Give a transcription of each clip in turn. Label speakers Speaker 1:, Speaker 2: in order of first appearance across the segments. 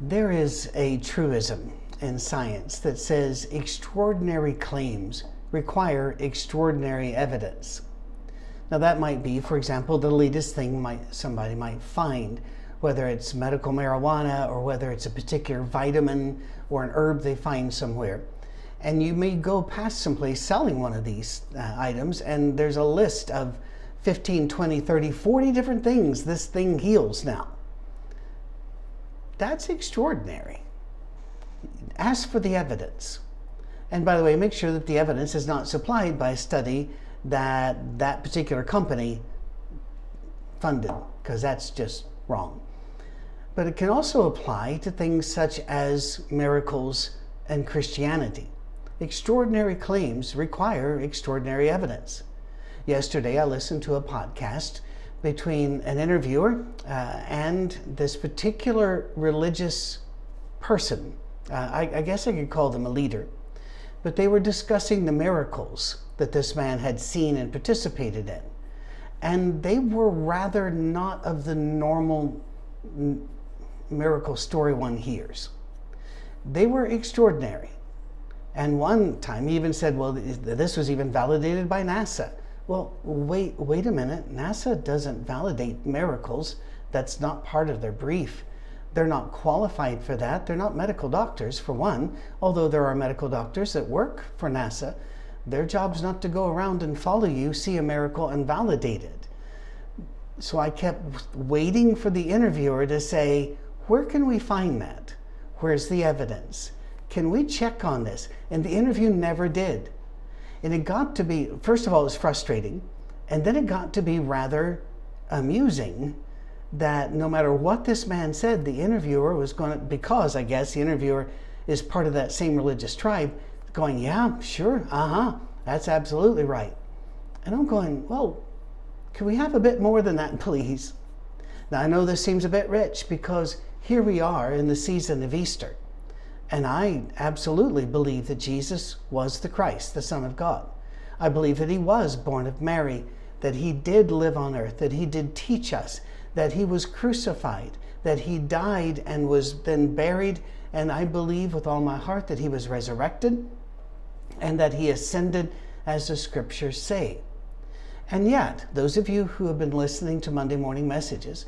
Speaker 1: There is a truism in science that says extraordinary claims require extraordinary evidence. Now, that might be, for example, the latest thing might, somebody might find, whether it's medical marijuana or whether it's a particular vitamin or an herb they find somewhere. And you may go past someplace selling one of these uh, items, and there's a list of 15, 20, 30, 40 different things this thing heals now. That's extraordinary. Ask for the evidence. And by the way, make sure that the evidence is not supplied by a study that that particular company funded, because that's just wrong. But it can also apply to things such as miracles and Christianity. Extraordinary claims require extraordinary evidence. Yesterday, I listened to a podcast between an interviewer uh, and this particular religious person. Uh, I, I guess I could call them a leader. But they were discussing the miracles that this man had seen and participated in. And they were rather not of the normal miracle story one hears. They were extraordinary. And one time he even said, well, this was even validated by NASA. Well, wait, wait a minute. NASA doesn't validate miracles. That's not part of their brief. They're not qualified for that. They're not medical doctors, for one, although there are medical doctors that work for NASA. Their job's not to go around and follow you, see a miracle, and validate it. So I kept waiting for the interviewer to say, Where can we find that? Where's the evidence? Can we check on this? And the interview never did. And it got to be, first of all, it was frustrating. And then it got to be rather amusing that no matter what this man said, the interviewer was going to, because I guess the interviewer is part of that same religious tribe, going, Yeah, sure, uh huh, that's absolutely right. And I'm going, Well, can we have a bit more than that, please? Now, I know this seems a bit rich because here we are in the season of Easter. And I absolutely believe that Jesus was the Christ, the Son of God. I believe that he was born of Mary, that he did live on earth, that he did teach us, that he was crucified, that he died and was then buried. And I believe with all my heart that he was resurrected and that he ascended as the scriptures say. And yet, those of you who have been listening to Monday morning messages,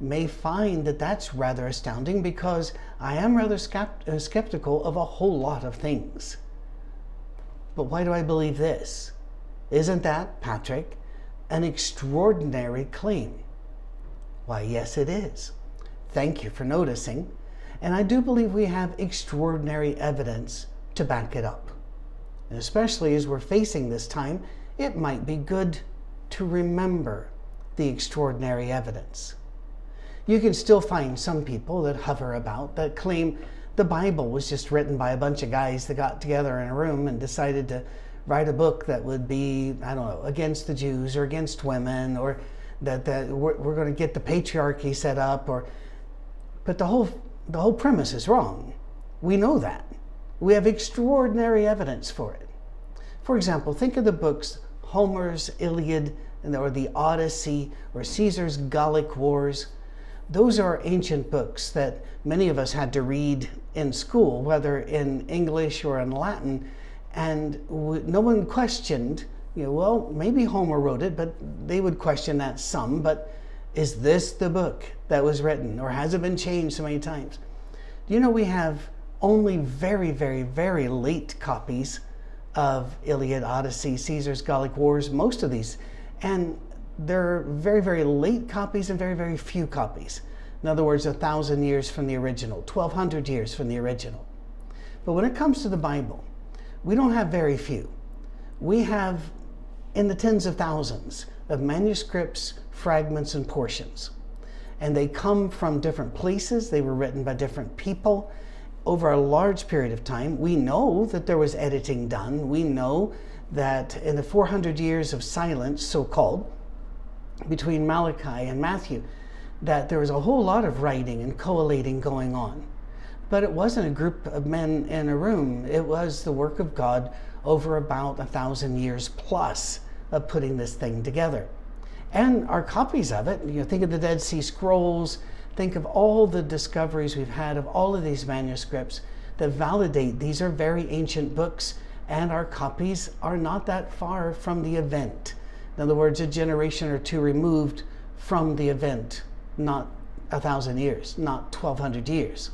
Speaker 1: may find that that's rather astounding because I am rather uh, skeptical of a whole lot of things. But why do I believe this? Isn't that, Patrick, an extraordinary claim? Why, yes, it is. Thank you for noticing. And I do believe we have extraordinary evidence to back it up. And especially as we're facing this time, it might be good to remember the extraordinary evidence you can still find some people that hover about that claim the Bible was just written by a bunch of guys that got together in a room and decided to write a book that would be, I don't know, against the Jews or against women or that, that we're, we're going to get the patriarchy set up or but the whole the whole premise is wrong. We know that. We have extraordinary evidence for it. For example, think of the books Homer's Iliad or the Odyssey or Caesar's Gallic Wars those are ancient books that many of us had to read in school, whether in English or in Latin, and no one questioned, you know, well, maybe Homer wrote it, but they would question that some, but is this the book that was written, or has it been changed so many times? Do you know we have only very, very, very late copies of Iliad, Odyssey, Caesar's Gallic Wars, most of these, and there are very, very late copies and very, very few copies. In other words, a thousand years from the original, 1200 years from the original. But when it comes to the Bible, we don't have very few. We have in the tens of thousands of manuscripts, fragments, and portions. And they come from different places, they were written by different people over a large period of time. We know that there was editing done. We know that in the 400 years of silence, so called, between Malachi and Matthew, that there was a whole lot of writing and collating going on. But it wasn't a group of men in a room, it was the work of God over about a thousand years plus of putting this thing together. And our copies of it, you know, think of the Dead Sea Scrolls, think of all the discoveries we've had of all of these manuscripts that validate these are very ancient books and our copies are not that far from the event. In other words, a generation or two removed from the event, not a thousand years, not 1200 years.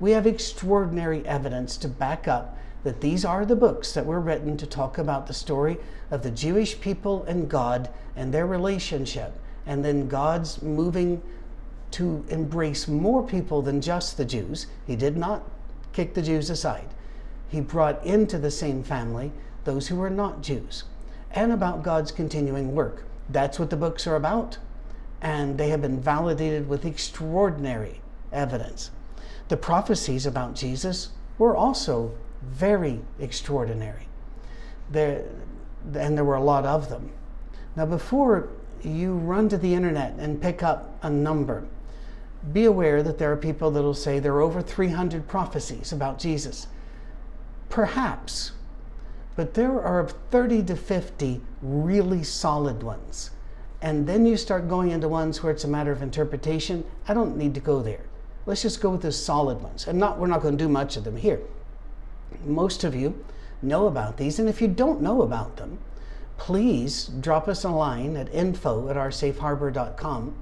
Speaker 1: We have extraordinary evidence to back up that these are the books that were written to talk about the story of the Jewish people and God and their relationship, and then God's moving to embrace more people than just the Jews. He did not kick the Jews aside he brought into the same family those who were not Jews, and about God's continuing work. That's what the books are about, and they have been validated with extraordinary evidence. The prophecies about Jesus were also very extraordinary. There, and there were a lot of them. Now, before you run to the internet and pick up a number, be aware that there are people that will say there are over 300 prophecies about Jesus. Perhaps. But there are 30 to 50 really solid ones. And then you start going into ones where it's a matter of interpretation. I don't need to go there. Let's just go with the solid ones. And not we're not going to do much of them here. Most of you know about these, and if you don't know about them, please drop us a line at info at oursafeharbor.com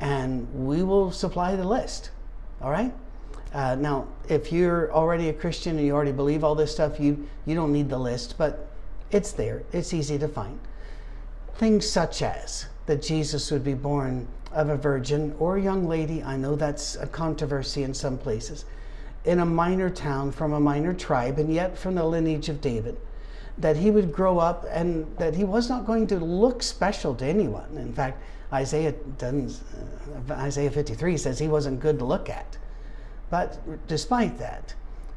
Speaker 1: and we will supply the list. All right? Uh, now, if you're already a Christian and you already believe all this stuff, you, you don't need the list, but it's there. It's easy to find. Things such as that Jesus would be born of a virgin or a young lady, I know that's a controversy in some places, in a minor town from a minor tribe, and yet from the lineage of David, that he would grow up and that he was not going to look special to anyone. In fact, Isaiah, doesn't, uh, Isaiah 53 says he wasn't good to look at. But despite that,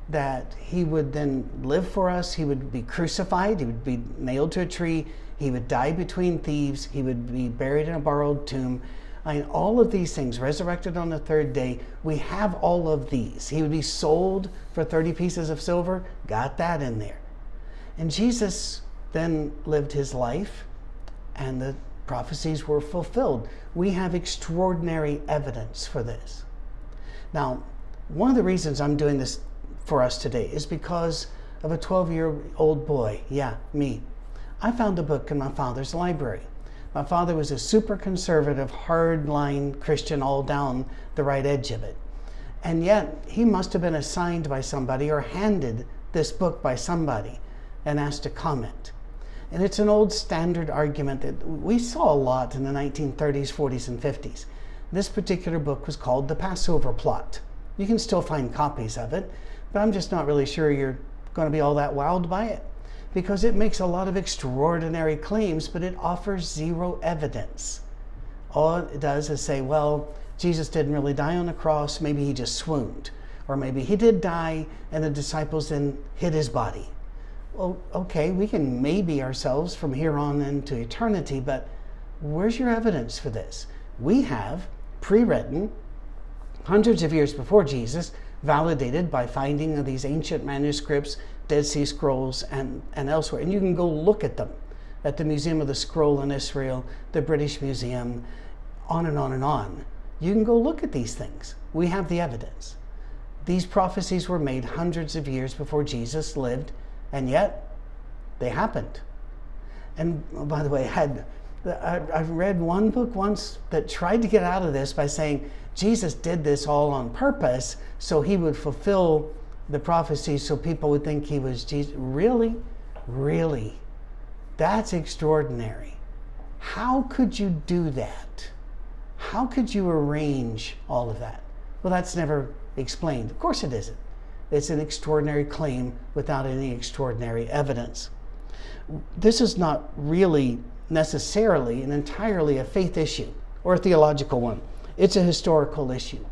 Speaker 1: that he would then live for us, he would be crucified, he would be nailed to a tree, he would die between thieves, he would be buried in a borrowed tomb. I mean, all of these things, resurrected on the third day, we have all of these. He would be sold for 30 pieces of silver, got that in there. And Jesus then lived his life, and the prophecies were fulfilled. We have extraordinary evidence for this. Now, one of the reasons I'm doing this for us today is because of a 12 year old boy. Yeah, me. I found a book in my father's library. My father was a super conservative, hard-line Christian all down the right edge of it. And yet, he must have been assigned by somebody or handed this book by somebody and asked to comment. And it's an old standard argument that we saw a lot in the 1930s, 40s, and 50s. This particular book was called The Passover Plot. You can still find copies of it, but I'm just not really sure you're going to be all that wowed by it because it makes a lot of extraordinary claims, but it offers zero evidence. All it does is say, well, Jesus didn't really die on the cross, maybe he just swooned. Or maybe he did die and the disciples then hid his body. Well, okay, we can maybe ourselves from here on into eternity, but where's your evidence for this? We have pre written hundreds of years before Jesus, validated by finding these ancient manuscripts, Dead Sea Scrolls, and, and elsewhere. And you can go look at them at the Museum of the Scroll in Israel, the British Museum, on and on and on. You can go look at these things. We have the evidence. These prophecies were made hundreds of years before Jesus lived, and yet they happened. And oh, by the way, I had I read one book once that tried to get out of this by saying Jesus did this all on purpose so he would fulfill the prophecy so people would think he was Jesus. Really? Really? That's extraordinary. How could you do that? How could you arrange all of that? Well, that's never explained. Of course, it isn't. It's an extraordinary claim without any extraordinary evidence. This is not really necessarily and entirely a faith issue or a theological one, it's a historical issue.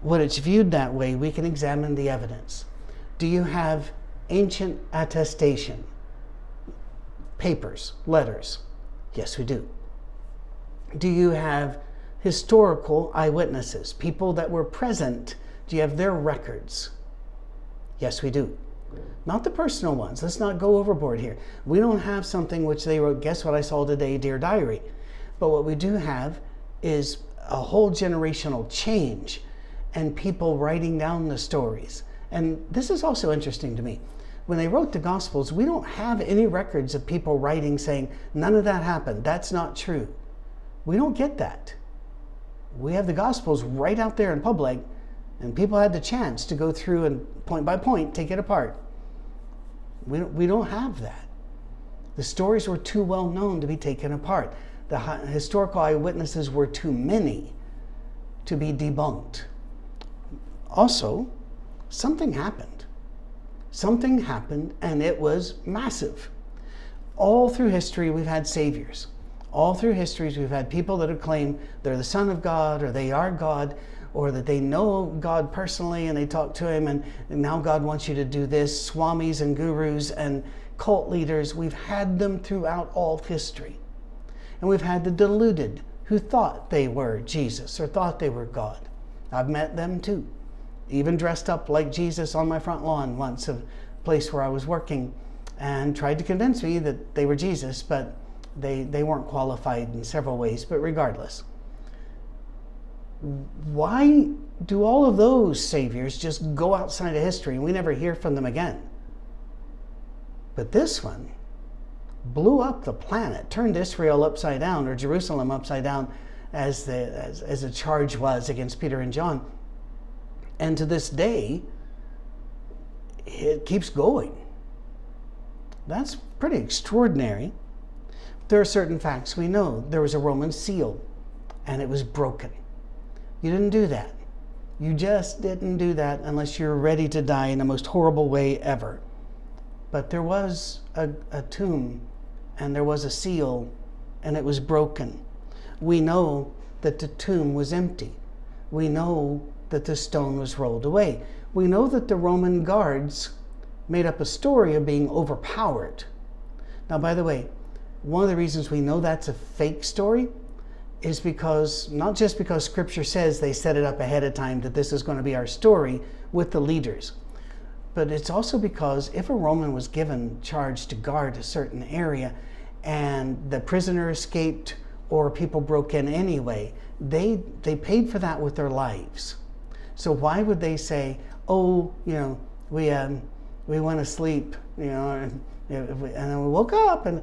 Speaker 1: When it's viewed that way, we can examine the evidence. Do you have ancient attestation? Papers, letters? Yes, we do. Do you have historical eyewitnesses, people that were present? Do you have their records? Yes, we do. Not the personal ones. Let's not go overboard here. We don't have something which they wrote, guess what I saw today, Dear Diary. But what we do have is a whole generational change and people writing down the stories. And this is also interesting to me. When they wrote the Gospels, we don't have any records of people writing saying, none of that happened. That's not true. We don't get that. We have the Gospels right out there in public, and people had the chance to go through and point by point take it apart. We don't, we don't have that. The stories were too well known to be taken apart. The historical eyewitnesses were too many to be debunked. Also, something happened. Something happened, and it was massive. All through history, we've had saviors. All through history, we've had people that have claimed they're the Son of God or they are God or that they know God personally and they talk to Him, and now God wants you to do this. Swamis and gurus and cult leaders, we've had them throughout all history. And we've had the deluded who thought they were Jesus or thought they were God. I've met them too. Even dressed up like Jesus on my front lawn once, a place where I was working, and tried to convince me that they were Jesus, but they, they weren't qualified in several ways. But regardless, why do all of those saviors just go outside of history and we never hear from them again? But this one blew up the planet, turned Israel upside down or Jerusalem upside down as the, as, as the charge was against Peter and John. And to this day, it keeps going. That's pretty extraordinary. There are certain facts we know. There was a Roman seal and it was broken. You didn't do that. You just didn't do that unless you're ready to die in the most horrible way ever. But there was a, a tomb and there was a seal and it was broken. We know that the tomb was empty. We know that the stone was rolled away. We know that the Roman guards made up a story of being overpowered. Now, by the way, one of the reasons we know that's a fake story is because not just because scripture says they set it up ahead of time that this is going to be our story with the leaders, but it's also because if a Roman was given charge to guard a certain area and the prisoner escaped or people broke in anyway, they they paid for that with their lives. So why would they say, "Oh, you know, we um, we went to sleep, you know, and, and then we woke up and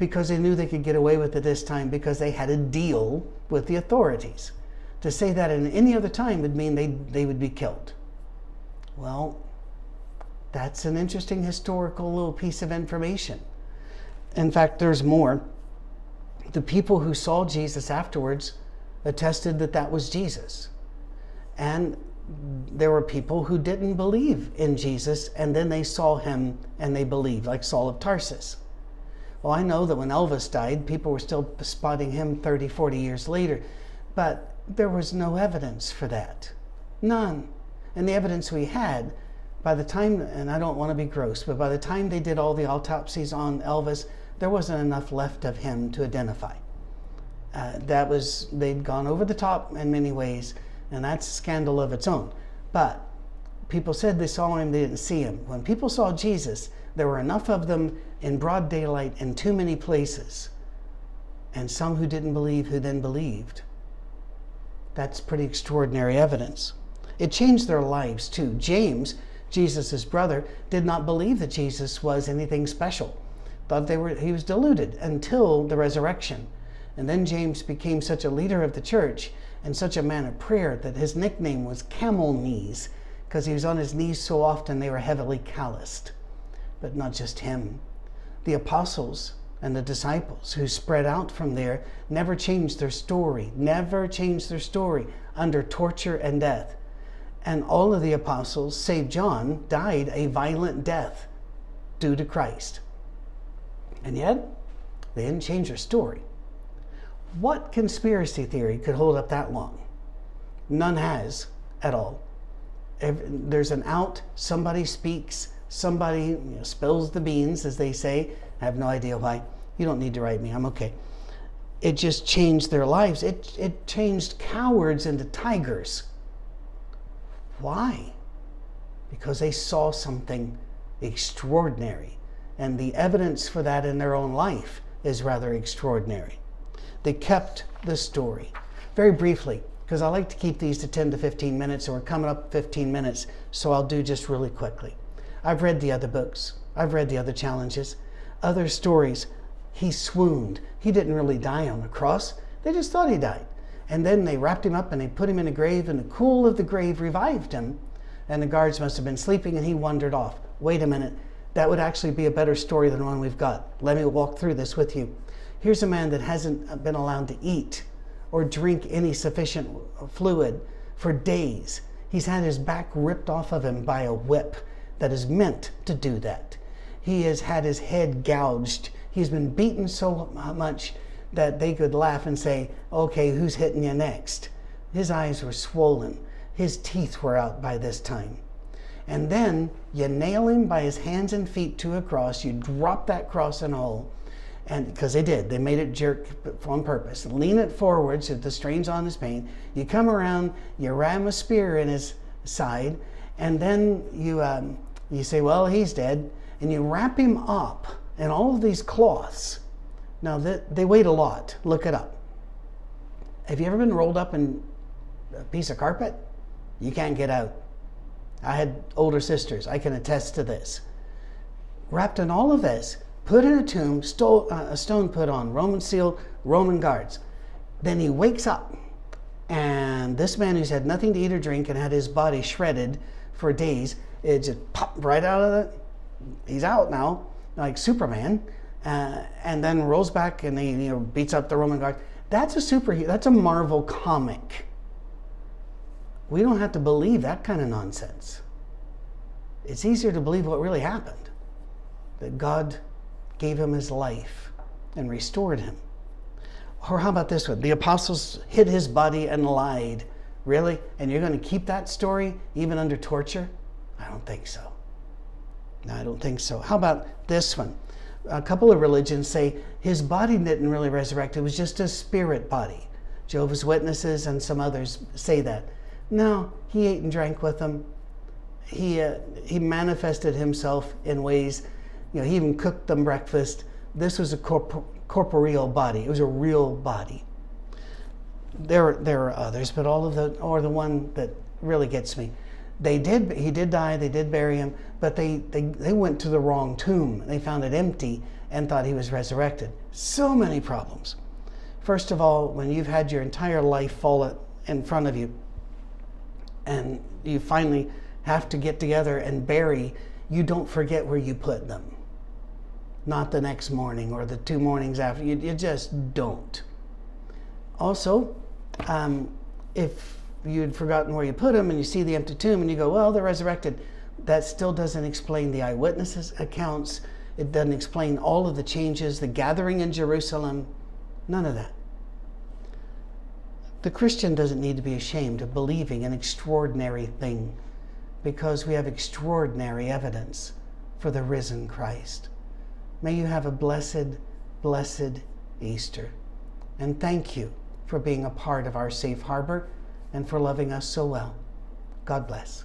Speaker 1: because they knew they could get away with it this time because they had a deal with the authorities. To say that in any other time would mean they, they would be killed. Well, that's an interesting historical little piece of information. In fact, there's more. The people who saw Jesus afterwards attested that that was Jesus. And there were people who didn't believe in Jesus and then they saw him and they believed, like Saul of Tarsus. Well, I know that when Elvis died, people were still spotting him 30, 40 years later, but there was no evidence for that. None. And the evidence we had, by the time, and I don't want to be gross, but by the time they did all the autopsies on Elvis, there wasn't enough left of him to identify. Uh, that was, they'd gone over the top in many ways, and that's a scandal of its own. But people said they saw him, they didn't see him. When people saw Jesus, there were enough of them in broad daylight in too many places, and some who didn't believe who then believed. That's pretty extraordinary evidence. It changed their lives too. James, Jesus' brother, did not believe that Jesus was anything special. Thought they were he was deluded until the resurrection. And then James became such a leader of the church and such a man of prayer that his nickname was Camel Knees, because he was on his knees so often they were heavily calloused. But not just him the apostles and the disciples who spread out from there never changed their story, never changed their story under torture and death. And all of the apostles, save John, died a violent death due to Christ. And yet, they didn't change their story. What conspiracy theory could hold up that long? None has at all. If there's an out, somebody speaks, somebody you know, spills the beans, as they say. I have no idea why. You don't need to write me, I'm okay. It just changed their lives. It, it changed cowards into tigers. Why? Because they saw something extraordinary. And the evidence for that in their own life is rather extraordinary. They kept the story. Very briefly, because I like to keep these to 10 to 15 minutes, and we're coming up 15 minutes, so I'll do just really quickly. I've read the other books, I've read the other challenges, other stories. He swooned. He didn't really die on the cross, they just thought he died. And then they wrapped him up and they put him in a grave, and the cool of the grave revived him. And the guards must have been sleeping, and he wandered off. Wait a minute, that would actually be a better story than one we've got. Let me walk through this with you. Here's a man that hasn't been allowed to eat or drink any sufficient fluid for days. He's had his back ripped off of him by a whip that is meant to do that. He has had his head gouged. He's been beaten so much that they could laugh and say, Okay, who's hitting you next? His eyes were swollen. His teeth were out by this time. And then you nail him by his hands and feet to a cross. You drop that cross in a hole and because they did, they made it jerk on purpose. Lean it forward so the strain's on his pain. You come around, you ram a spear in his side, and then you um, you say, "Well, he's dead," and you wrap him up in all of these cloths. Now they, weighed a lot. Look it up. Have you ever been rolled up in a piece of carpet? You can't get out. I had older sisters. I can attest to this. Wrapped in all of this put in a tomb, stole, uh, a stone put on, Roman seal, Roman guards. Then he wakes up, and this man who's had nothing to eat or drink and had his body shredded for days, it just popped right out of the. He's out now, like Superman, uh, and then rolls back and he you know beats up the Roman guard. That's a superhero. That's a Marvel comic. We don't have to believe that kind of nonsense. It's easier to believe what really happened. That God gave him his life and restored him. Or how about this one? The apostles hid his body and lied. Really? And you're going to keep that story even under torture? I don't think so. No, I don't think so. How about this one? A couple of religions say his body didn't really resurrect, it was just a spirit body. Jehovah's Witnesses and some others say that. No, he ate and drank with them. He, uh, he manifested himself in ways you know, he even cooked them breakfast. This was a corp- corporeal body. It was a real body. There, there are others, but all of the, or the one that really gets me. They did, he did die, they did bury him, but they, they, they went to the wrong tomb. They found it empty and thought he was resurrected. So many problems. First of all, when you've had your entire life fall in front of you and you finally have to get together and bury, you don't forget where you put them not the next morning or the two mornings after. You, you just don't. Also, um, if you'd forgotten where you put them and you see the empty tomb and you go, well, they're resurrected, that still doesn't explain the eyewitnesses' accounts. It doesn't explain all of the changes, the gathering in Jerusalem, none of that. The Christian doesn't need to be ashamed of believing an extraordinary thing because we have extraordinary evidence for the risen Christ. May you have a blessed, blessed Easter. And thank you for being a part of our safe harbor and for loving us so well. God bless.